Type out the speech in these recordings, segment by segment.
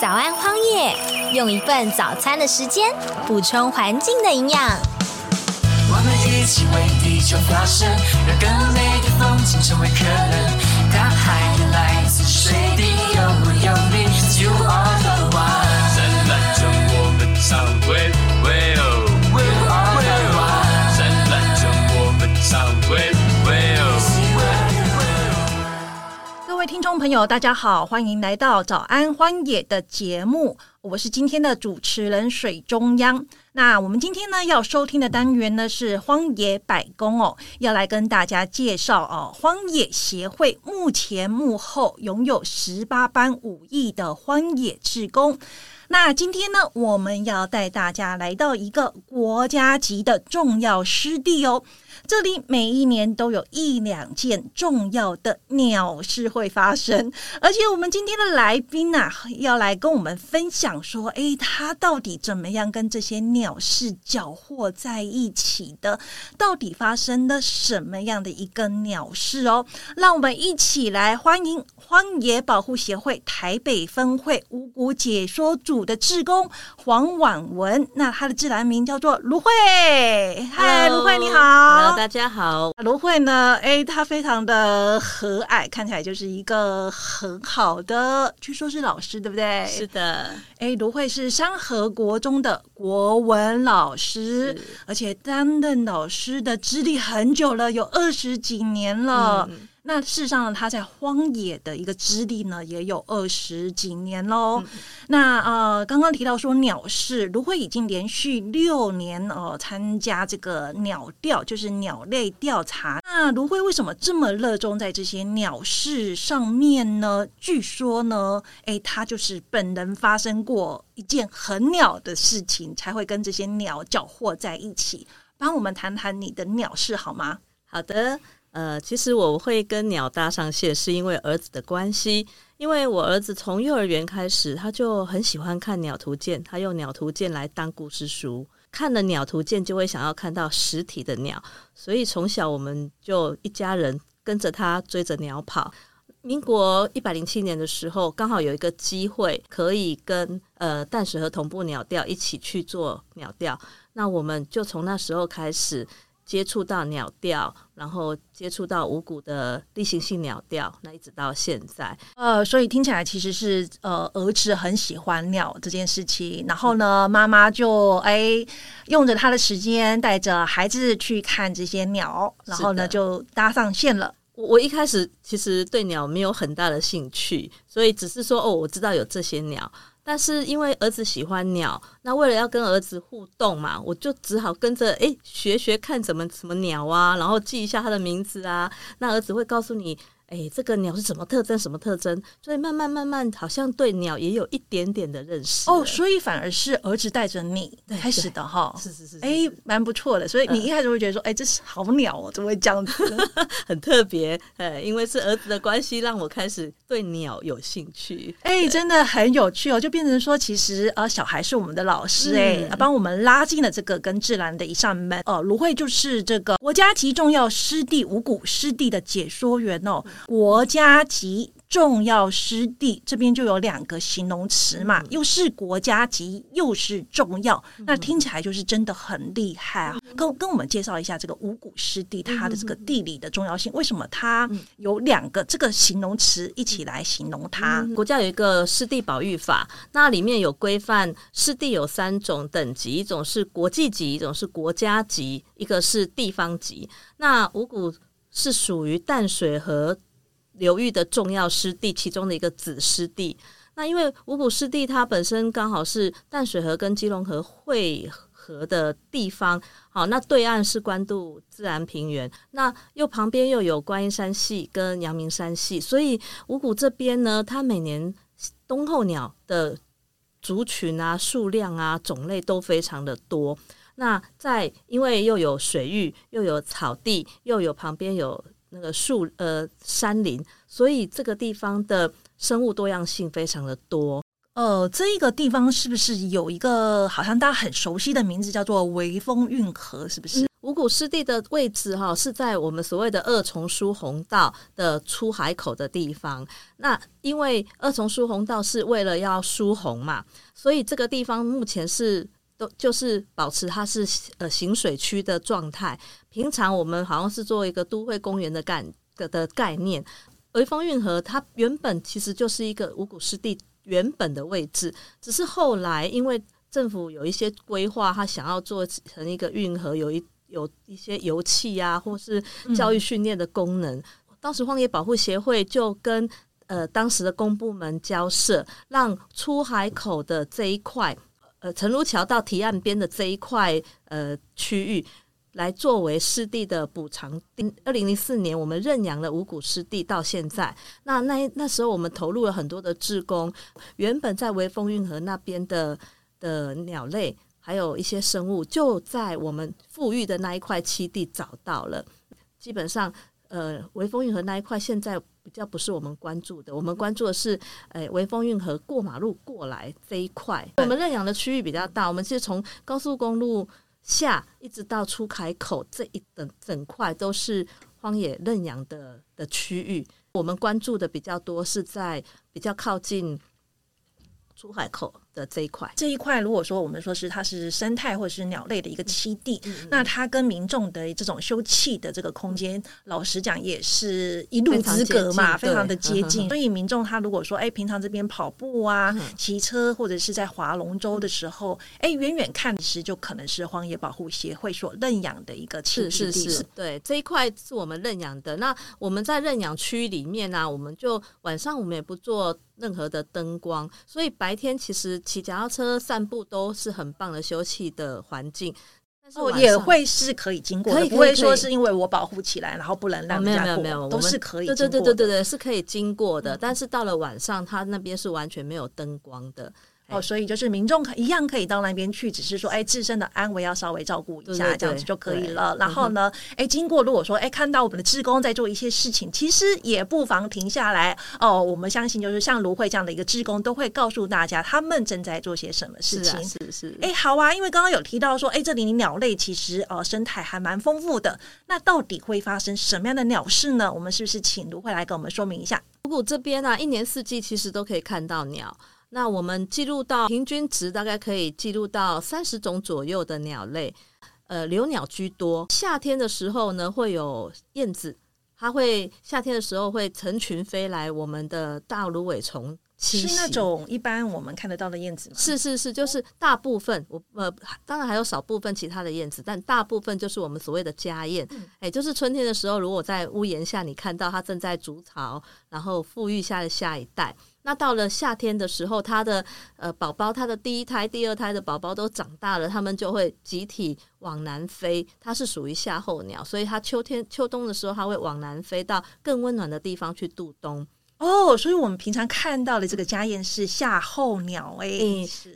早安荒野，用一份早餐的时间补充环境的营养。我们一起为地球发声，让更美的风景成为可能。朋友，大家好，欢迎来到早安荒野的节目，我是今天的主持人水中央。那我们今天呢要收听的单元呢是荒野百工哦，要来跟大家介绍哦，荒野协会目前幕后拥有十八般武艺的荒野志工。那今天呢，我们要带大家来到一个国家级的重要湿地哦。这里每一年都有一两件重要的鸟事会发生，而且我们今天的来宾啊，要来跟我们分享说，诶，他到底怎么样跟这些鸟事搅和在一起的？到底发生了什么样的一个鸟事哦？让我们一起来欢迎荒野保护协会台北分会五谷解说组的志工黄婉文，那他的自然名叫做卢慧。嗨，卢慧你好。大家好。芦荟呢？哎，她非常的和蔼，看起来就是一个很好的，据说是老师，对不对？是。的，哎，芦荟是山河国中的国文老师，而且担任老师的资历很久了，有二十几年了。嗯那事实上呢，他在荒野的一个资历呢，也有二十几年喽。那呃，刚刚提到说鸟市，芦荟已经连续六年呃参加这个鸟调，就是鸟类调查。那芦荟为什么这么热衷在这些鸟事上面呢？据说呢，诶，他就是本人发生过一件很鸟的事情，才会跟这些鸟搅和在一起。帮我们谈谈你的鸟事好吗？好的。呃，其实我会跟鸟搭上线，是因为儿子的关系。因为我儿子从幼儿园开始，他就很喜欢看鸟图鉴，他用鸟图鉴来当故事书。看了鸟图鉴，就会想要看到实体的鸟，所以从小我们就一家人跟着他追着鸟跑。民国一百零七年的时候，刚好有一个机会可以跟呃淡水河同步鸟调一起去做鸟调，那我们就从那时候开始。接触到鸟调，然后接触到五谷的例行性鸟调，那一直到现在，呃，所以听起来其实是呃，儿子很喜欢鸟这件事情，然后呢，妈妈就哎用着他的时间带着孩子去看这些鸟，然后呢就搭上线了。我我一开始其实对鸟没有很大的兴趣，所以只是说哦，我知道有这些鸟。但是因为儿子喜欢鸟，那为了要跟儿子互动嘛，我就只好跟着诶学学看怎么什么鸟啊，然后记一下它的名字啊。那儿子会告诉你，诶，这个鸟是什么特征，什么特征，所以慢慢慢慢好像对鸟也有一点点的认识哦，所以反而是儿子带着你开始的哈。是是是是哎，蛮不错的。所以你一开始会觉得说，哎，这是好鸟哦，怎么会这样子？很特别，呃，因为是儿子的关系，让我开始对鸟有兴趣。哎，真的很有趣哦，就变成说，其实呃，小孩是我们的老师，哎、嗯帮我们拉进了这个跟自然的一扇门。哦，芦荟就是这个国家级重要湿地五谷湿地的解说员哦，国家级。重要湿地这边就有两个形容词嘛，又是国家级，又是重要，那听起来就是真的很厉害啊！跟跟我们介绍一下这个五谷湿地它的这个地理的重要性，为什么它有两个这个形容词一起来形容它？国家有一个湿地保育法，那里面有规范湿地有三种等级，一种是国际级，一种是国家级，一个是地方级。那五谷是属于淡水河流域的重要湿地其中的一个子湿地。那因为五谷湿地它本身刚好是淡水河跟基隆河汇合的地方，好，那对岸是关渡自然平原，那又旁边又有观音山系跟阳明山系，所以五谷这边呢，它每年冬候鸟的族群啊、数量啊、种类都非常的多。那在因为又有水域，又有草地，又有旁边有那个树呃山林，所以这个地方的生物多样性非常的多。呃，这一个地方是不是有一个好像大家很熟悉的名字，叫做微风运河？是不是？五谷湿地的位置哈是在我们所谓的二重疏洪道的出海口的地方。那因为二重疏洪道是为了要疏洪嘛，所以这个地方目前是都就是保持它是呃行水区的状态。平常我们好像是做一个都会公园的概的的概念。潍坊运河它原本其实就是一个五谷湿地原本的位置，只是后来因为政府有一些规划，它想要做成一个运河，有一有一些油气啊，或是教育训练的功能。当时荒野保护协会就跟呃当时的公部门交涉，让出海口的这一块，呃陈如桥到堤岸边的这一块呃区域。来作为湿地的补偿。二零零四年，我们认养了五谷湿地，到现在，那那那时候我们投入了很多的志工。原本在微风运河那边的的鸟类，还有一些生物，就在我们富裕的那一块栖地找到了。基本上，呃，微风运河那一块现在比较不是我们关注的，我们关注的是，呃，微风运河过马路过来这一块。我们认养的区域比较大，我们是从高速公路。下一直到出海口这一整整块都是荒野认养的的区域，我们关注的比较多是在比较靠近出海口。的这一块，这一块如果说我们说是它是生态或者是鸟类的一个栖地，那它跟民众的这种休憩的这个空间，老实讲也是一路之隔嘛，非常的接近。所以民众他如果说哎，平常这边跑步啊、骑车或者是在划龙舟的时候，哎，远远看其实就可能是荒野保护协会所认养的一个栖是是是，对，这一块是我们认养的。那我们在认养区里面呢，我们就晚上我们也不做任何的灯光，所以白天其实。骑脚踏车散步都是很棒的休憩的环境，但是也会是可以经过的，不会说是因为我保护起来，然后不能让没有没有没有，都是可以，对对对对对对，是可以经过的。但是到了晚上，它那边是完全没有灯光的。哦，所以就是民众一样可以到那边去，只是说，哎，自身的安危要稍微照顾一下，这样子就可以了。然后呢，哎，经过如果说，哎，看到我们的职工在做一些事情，其实也不妨停下来。哦，我们相信就是像芦荟这样的一个职工，都会告诉大家他们正在做些什么事情。是是。哎，好啊，因为刚刚有提到说，哎，这里鸟类其实呃生态还蛮丰富的。那到底会发生什么样的鸟事呢？我们是不是请芦荟来跟我们说明一下？如果这边呢，一年四季其实都可以看到鸟。那我们记录到平均值大概可以记录到三十种左右的鸟类，呃，留鸟居多。夏天的时候呢，会有燕子，它会夏天的时候会成群飞来我们的大芦苇丛栖是那种一般我们看得到的燕子吗？是是是，就是大部分我呃，当然还有少部分其他的燕子，但大部分就是我们所谓的家燕。哎，就是春天的时候，如果在屋檐下你看到它正在筑巢，然后富裕下的下一代。那到了夏天的时候，它的呃宝宝，它的第一胎、第二胎的宝宝都长大了，它们就会集体往南飞。它是属于夏候鸟，所以它秋天、秋冬的时候，它会往南飞到更温暖的地方去度冬。哦，所以我们平常看到的这个家燕是夏候鸟，哎，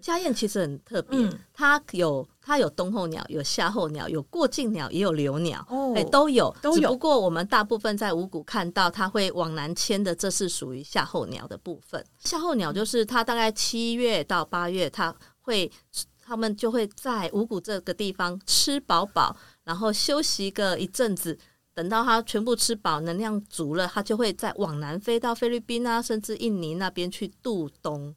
家燕其实很特别，它有它有冬候鸟，有夏候鸟，有过境鸟，也有留鸟，哦哎，都有都有。不过我们大部分在五谷看到它会往南迁的，这是属于夏候鸟的部分。夏候鸟就是它大概七月到八月，它会它们就会在五谷这个地方吃饱饱，然后休息个一阵子。等到它全部吃饱、能量足了，它就会再往南飞到菲律宾啊，甚至印尼那边去度冬。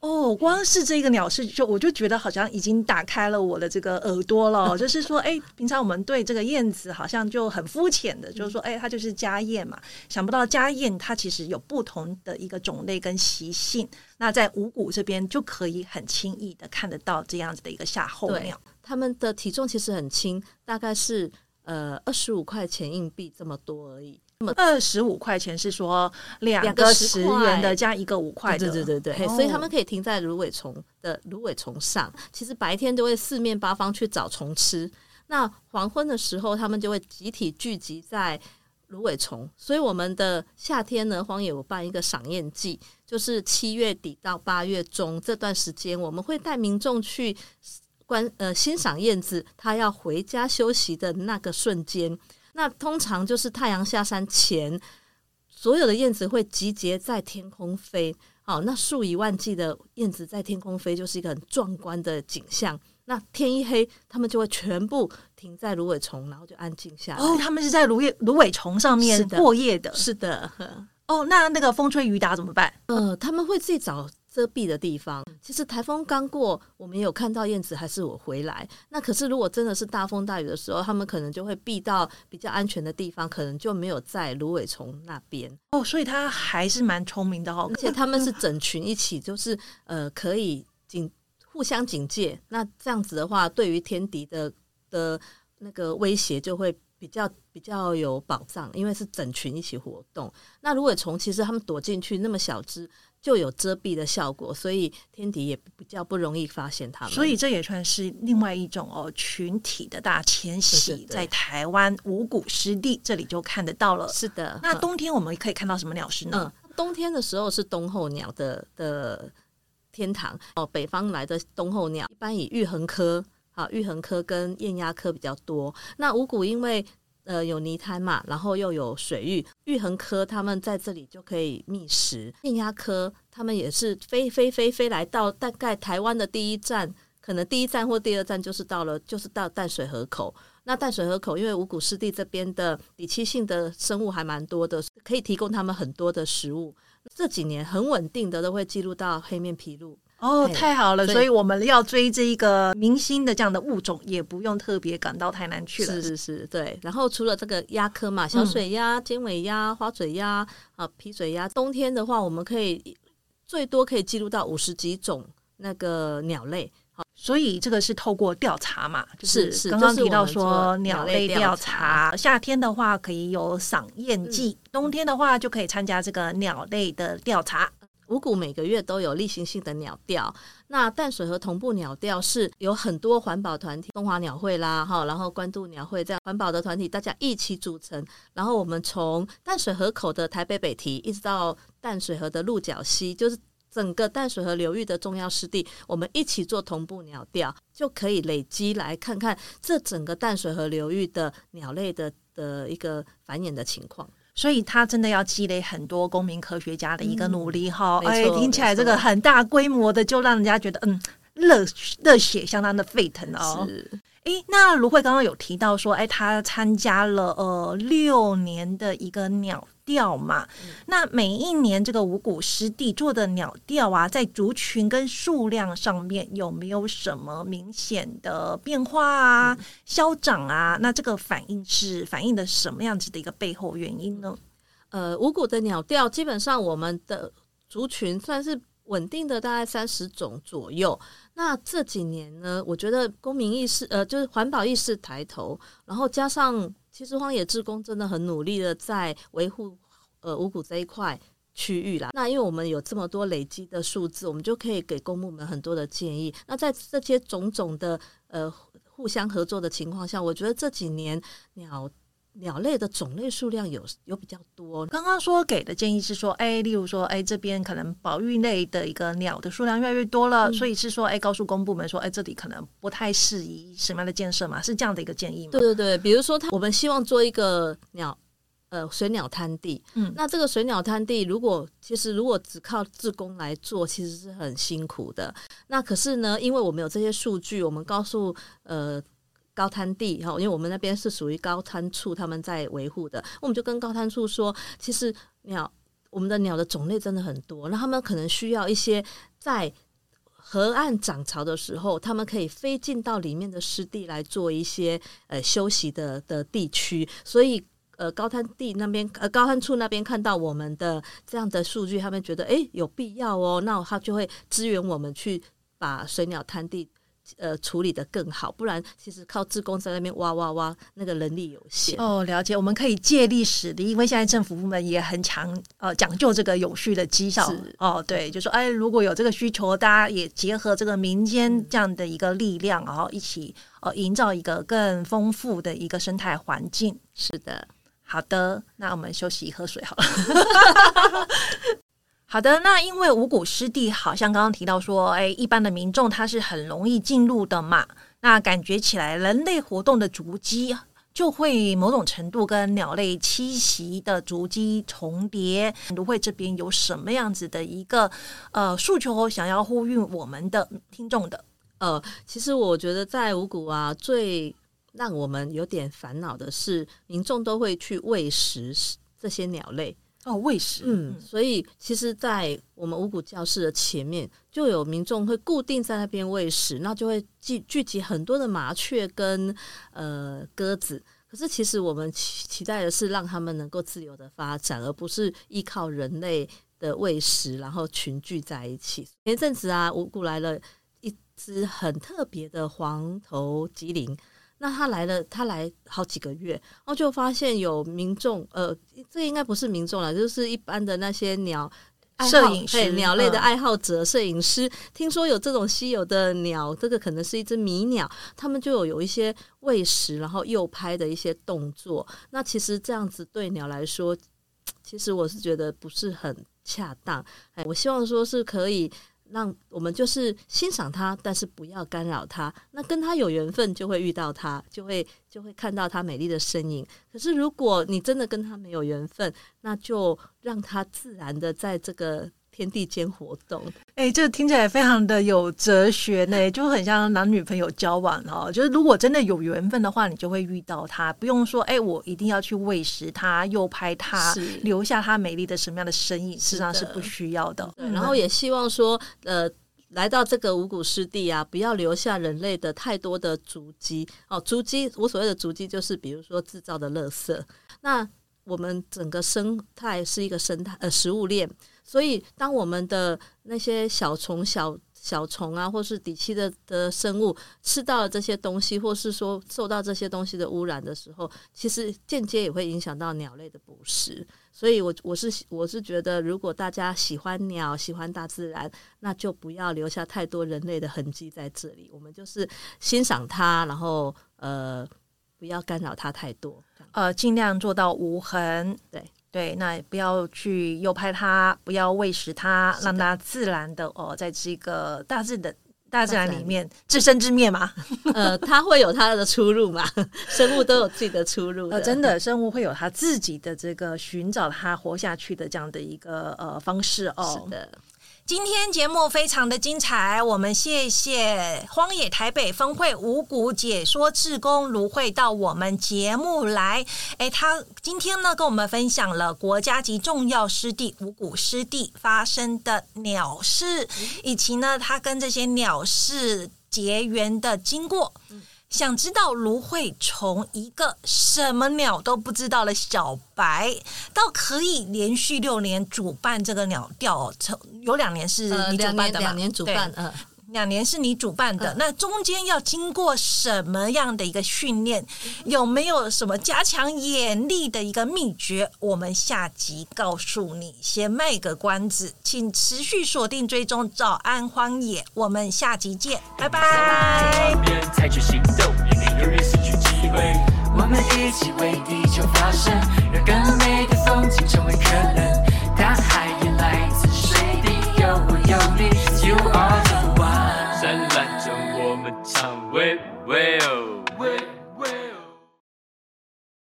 哦，光是这个鸟是，就我就觉得好像已经打开了我的这个耳朵了。就是说，哎，平常我们对这个燕子好像就很肤浅的，就是说，哎，它就是家燕嘛。想不到家燕它其实有不同的一个种类跟习性。那在五谷这边就可以很轻易的看得到这样子的一个夏候鸟。它们的体重其实很轻，大概是。呃，二十五块钱硬币这么多而已。那么二十五块钱是说两个十元的加一个五块的，对对对对。所以他们可以停在芦苇丛的芦苇丛上。其实白天都会四面八方去找虫吃。那黄昏的时候，他们就会集体聚集在芦苇丛。所以我们的夏天呢，荒野有办一个赏宴季，就是七月底到八月中这段时间，我们会带民众去。观呃欣赏燕子，它要回家休息的那个瞬间，那通常就是太阳下山前，所有的燕子会集结在天空飞。好，那数以万计的燕子在天空飞，就是一个很壮观的景象。那天一黑，它们就会全部停在芦苇丛，然后就安静下来。哦，他们是在芦叶芦苇丛上面的过夜的。是的，呵哦，那那个风吹雨打怎么办？呃，他们会自己找遮蔽的地方。其实台风刚过，我们有看到燕子还是我回来。那可是如果真的是大风大雨的时候，他们可能就会避到比较安全的地方，可能就没有在芦苇丛那边。哦，所以它还是蛮聪明的哦而。且他们是 整群一起，就是呃可以警互相警戒。那这样子的话，对于天敌的的那个威胁就会比较比较有保障，因为是整群一起活动。那芦苇虫其实他们躲进去那么小只，就有遮蔽的效果，所以天敌也比较不容易发现它们。所以这也算是另外一种哦群体的大迁徙，对对对在台湾五谷湿地这里就看得到了。是的，嗯那冬天我们可以看到什么鸟是呢？嗯，冬天的时候是冬候鸟的的天堂哦。北方来的冬候鸟一般以玉衡科啊，玉衡科跟燕鸭科比较多。那五谷因为呃有泥滩嘛，然后又有水域，玉衡科它们在这里就可以觅食。燕鸭科它们也是飞飞飞飞来到大概台湾的第一站。可能第一站或第二站就是到了，就是到淡水河口。那淡水河口，因为五谷湿地这边的底栖性的生物还蛮多的，可以提供他们很多的食物。这几年很稳定的都会记录到黑面琵鹭。哦，太好了！所以我们要追这一个明星的这样的物种，也不用特别赶到台南去了。是是是，对。然后除了这个鸭科嘛，小水鸭、尖尾鸭、花嘴鸭啊、皮嘴鸭，冬天的话，我们可以最多可以记录到五十几种那个鸟类。所以这个是透过调查嘛，就是是刚刚提到说鸟鸟类调查，夏天的话可以有赏燕季，嗯冬天的话就可以参加这个鸟类的调查。五谷每个月都有例行性的鸟调，那淡水河同步鸟调是有很多环保团体，中华鸟会啦，哈，然后关渡鸟会这样环保的团体，大家一起组成，然后我们从淡水河口的台北北堤，一直到淡水河的鹿角溪，就是整个淡水河流域的重要湿地，我们一起做同步鸟调，就可以累积来看看这整个淡水河流域的鸟类的的一个繁衍的情况。所以他真的要积累很多公民科学家的一个努力哈、哎，听起来这个很大规模的，就让人家觉得嗯热热血相当的沸腾哦。是诶，那卢慧刚刚有提到说，哎，他参加了呃六年的一个鸟调嘛。那每一年这个五谷湿地做的鸟调啊，在族群跟数量上面有没有什么明显的变化啊、消长啊？那这个反应是反映的什么样子的一个背后原因呢？呃，五谷的鸟调基本上我们的族群算是稳定的，大概三十种左右。那这几年呢，我觉得公民意识，呃，就是环保意识抬头，然后加上其实荒野志工真的很努力的在维护呃五谷这一块。区域啦，那因为我们有这么多累积的数字，我们就可以给公募们很多的建议。那在这些种种的呃互相合作的情况下，我觉得这几年鸟鸟类的种类数量有有比较多。刚刚说给的建议是说，哎，例如说，哎，这边可能保育类的一个鸟的数量越来越多了，所以是说，哎，告诉公部门说，哎，这里可能不太适宜什么样的建设嘛？是这样的一个建议吗？对对对，比如说他，我们希望做一个鸟。呃，水鸟滩地，嗯那这个水鸟滩地，如果其实如果只靠自工来做，其实是很辛苦的。那可是呢，因为我们有这些数据，我们告诉呃高滩地哈，因为我们那边是属于高滩处他们在维护的，我们就跟高滩处说，其实鸟我们的鸟的种类真的很多，那他们可能需要一些在河岸涨潮的时候，他们可以飞进到里面的湿地来做一些呃休息的的地区，所以。呃，高滩地那边，呃，高滩处那边看到我们的这样的数据，他们觉得诶有必要哦，那他就会支援我们去把水鸟滩地呃处理的更好，不然其实靠自工在那边挖挖挖，那个能力有限。哦，了解。我们可以借力使力，因为现在政府部门也很强，呃，讲究这个有序的绩效是。哦，对，就说哎，如果有这个需求，大家也结合这个民间这样的一个力量，然后一起呃，营造一个更丰富的一个生态环境。是的，好的，那我们休息喝水好了。好的，那因为五谷湿地好像刚刚提到说，哎，一般的民众他是很容易进入的嘛，那感觉起来人类活动的足迹就会某种程度跟鸟类栖息的足迹重叠。芦荟这边有什么样子的一个呃诉求，想要呼吁我们的听众的？呃，其实我觉得在五谷啊，最让我们有点烦恼的是，民众都会去喂食这些鸟类。哦，喂食，嗯，所以其实，在我们五谷教室的前面，就有民众会固定在那边喂食，那就会聚聚集很多的麻雀跟呃鸽子。可是，其实我们期期待的是让他们能够自由的发展，而不是依靠人类的喂食，然后群聚在一起。前阵子啊，五谷来了一只很特别的黄头吉林。那他来了，他来好几个月，然后就发现有民众，呃，这应该不是民众了，就是一般的那些鸟摄影师、鸟类的爱好者、摄影师。听说有这种稀有的鸟，这个可能是一只迷鸟，他们就有有一些喂食，然后诱拍的一些动作。那其实这样子对鸟来说，其实我是觉得不是很恰当。哎，我希望说是可以。让我们就是欣赏他，但是不要干扰他。那跟他有缘分，就会遇到他，就会就会看到他美丽的身影。可是如果你真的跟他没有缘分，那就让他自然的在这个。天地间活动，哎，这听起来非常的有哲学呢，就很像男女朋友交往哦。就是如果真的有缘分的话，你就会遇到他，不用说，哎，我一定要去喂食他，诱拍他，留下他美丽的什么样的身影，事实上是不需要的。然后也希望说，呃，来到这个五谷湿地啊，不要留下人类的太多的足迹哦。足迹，我所谓的足迹，就是比如说制造的垃圾。那我们整个生态是一个生态呃食物链。所以，当我们的那些小虫、小小虫啊，或是底栖的的生物吃到了这些东西，或是说受到这些东西的污染的时候，其实间接也会影响到鸟类的捕食。所以，我我是我是觉得，如果大家喜欢鸟、喜欢大自然，那就不要留下太多人类的痕迹在这里。我们就是欣赏它，然后呃，不要干扰它太多，呃，尽量做到无痕。对。对，那不要去诱拍它，不要喂食它，让它自然的哦，在这个大自的大自然里面自生自灭嘛。呃，它会有它的出入嘛？生物都有自己的出路。呃，真的，生物会有它自己的这个寻找它活下去的这样的一个呃方式哦。是的。今天节目非常的精彩，我们谢谢荒野台北分会五谷解说志工卢慧到我们节目来。哎，他今天呢跟我们分享了国家级重要湿地五谷湿地发生的鸟事，以及呢他跟这些鸟事结缘的经过。想知道芦荟从一个什么鸟都不知道的小白，到可以连续六年主办这个鸟调，成有两年是你主办的两年主办，嗯。两年是你主办的，那中间要经过什么样的一个训练？有没有什么加强眼力的一个秘诀？我们下集告诉你。先卖个关子，请持续锁定追踪早安荒野，我们下集见，拜拜。我们一起为地球发声，让更美的风景成为可能。大海也来自水滴，有我有你，You are。灿烂中，我们唱，喂喂哦。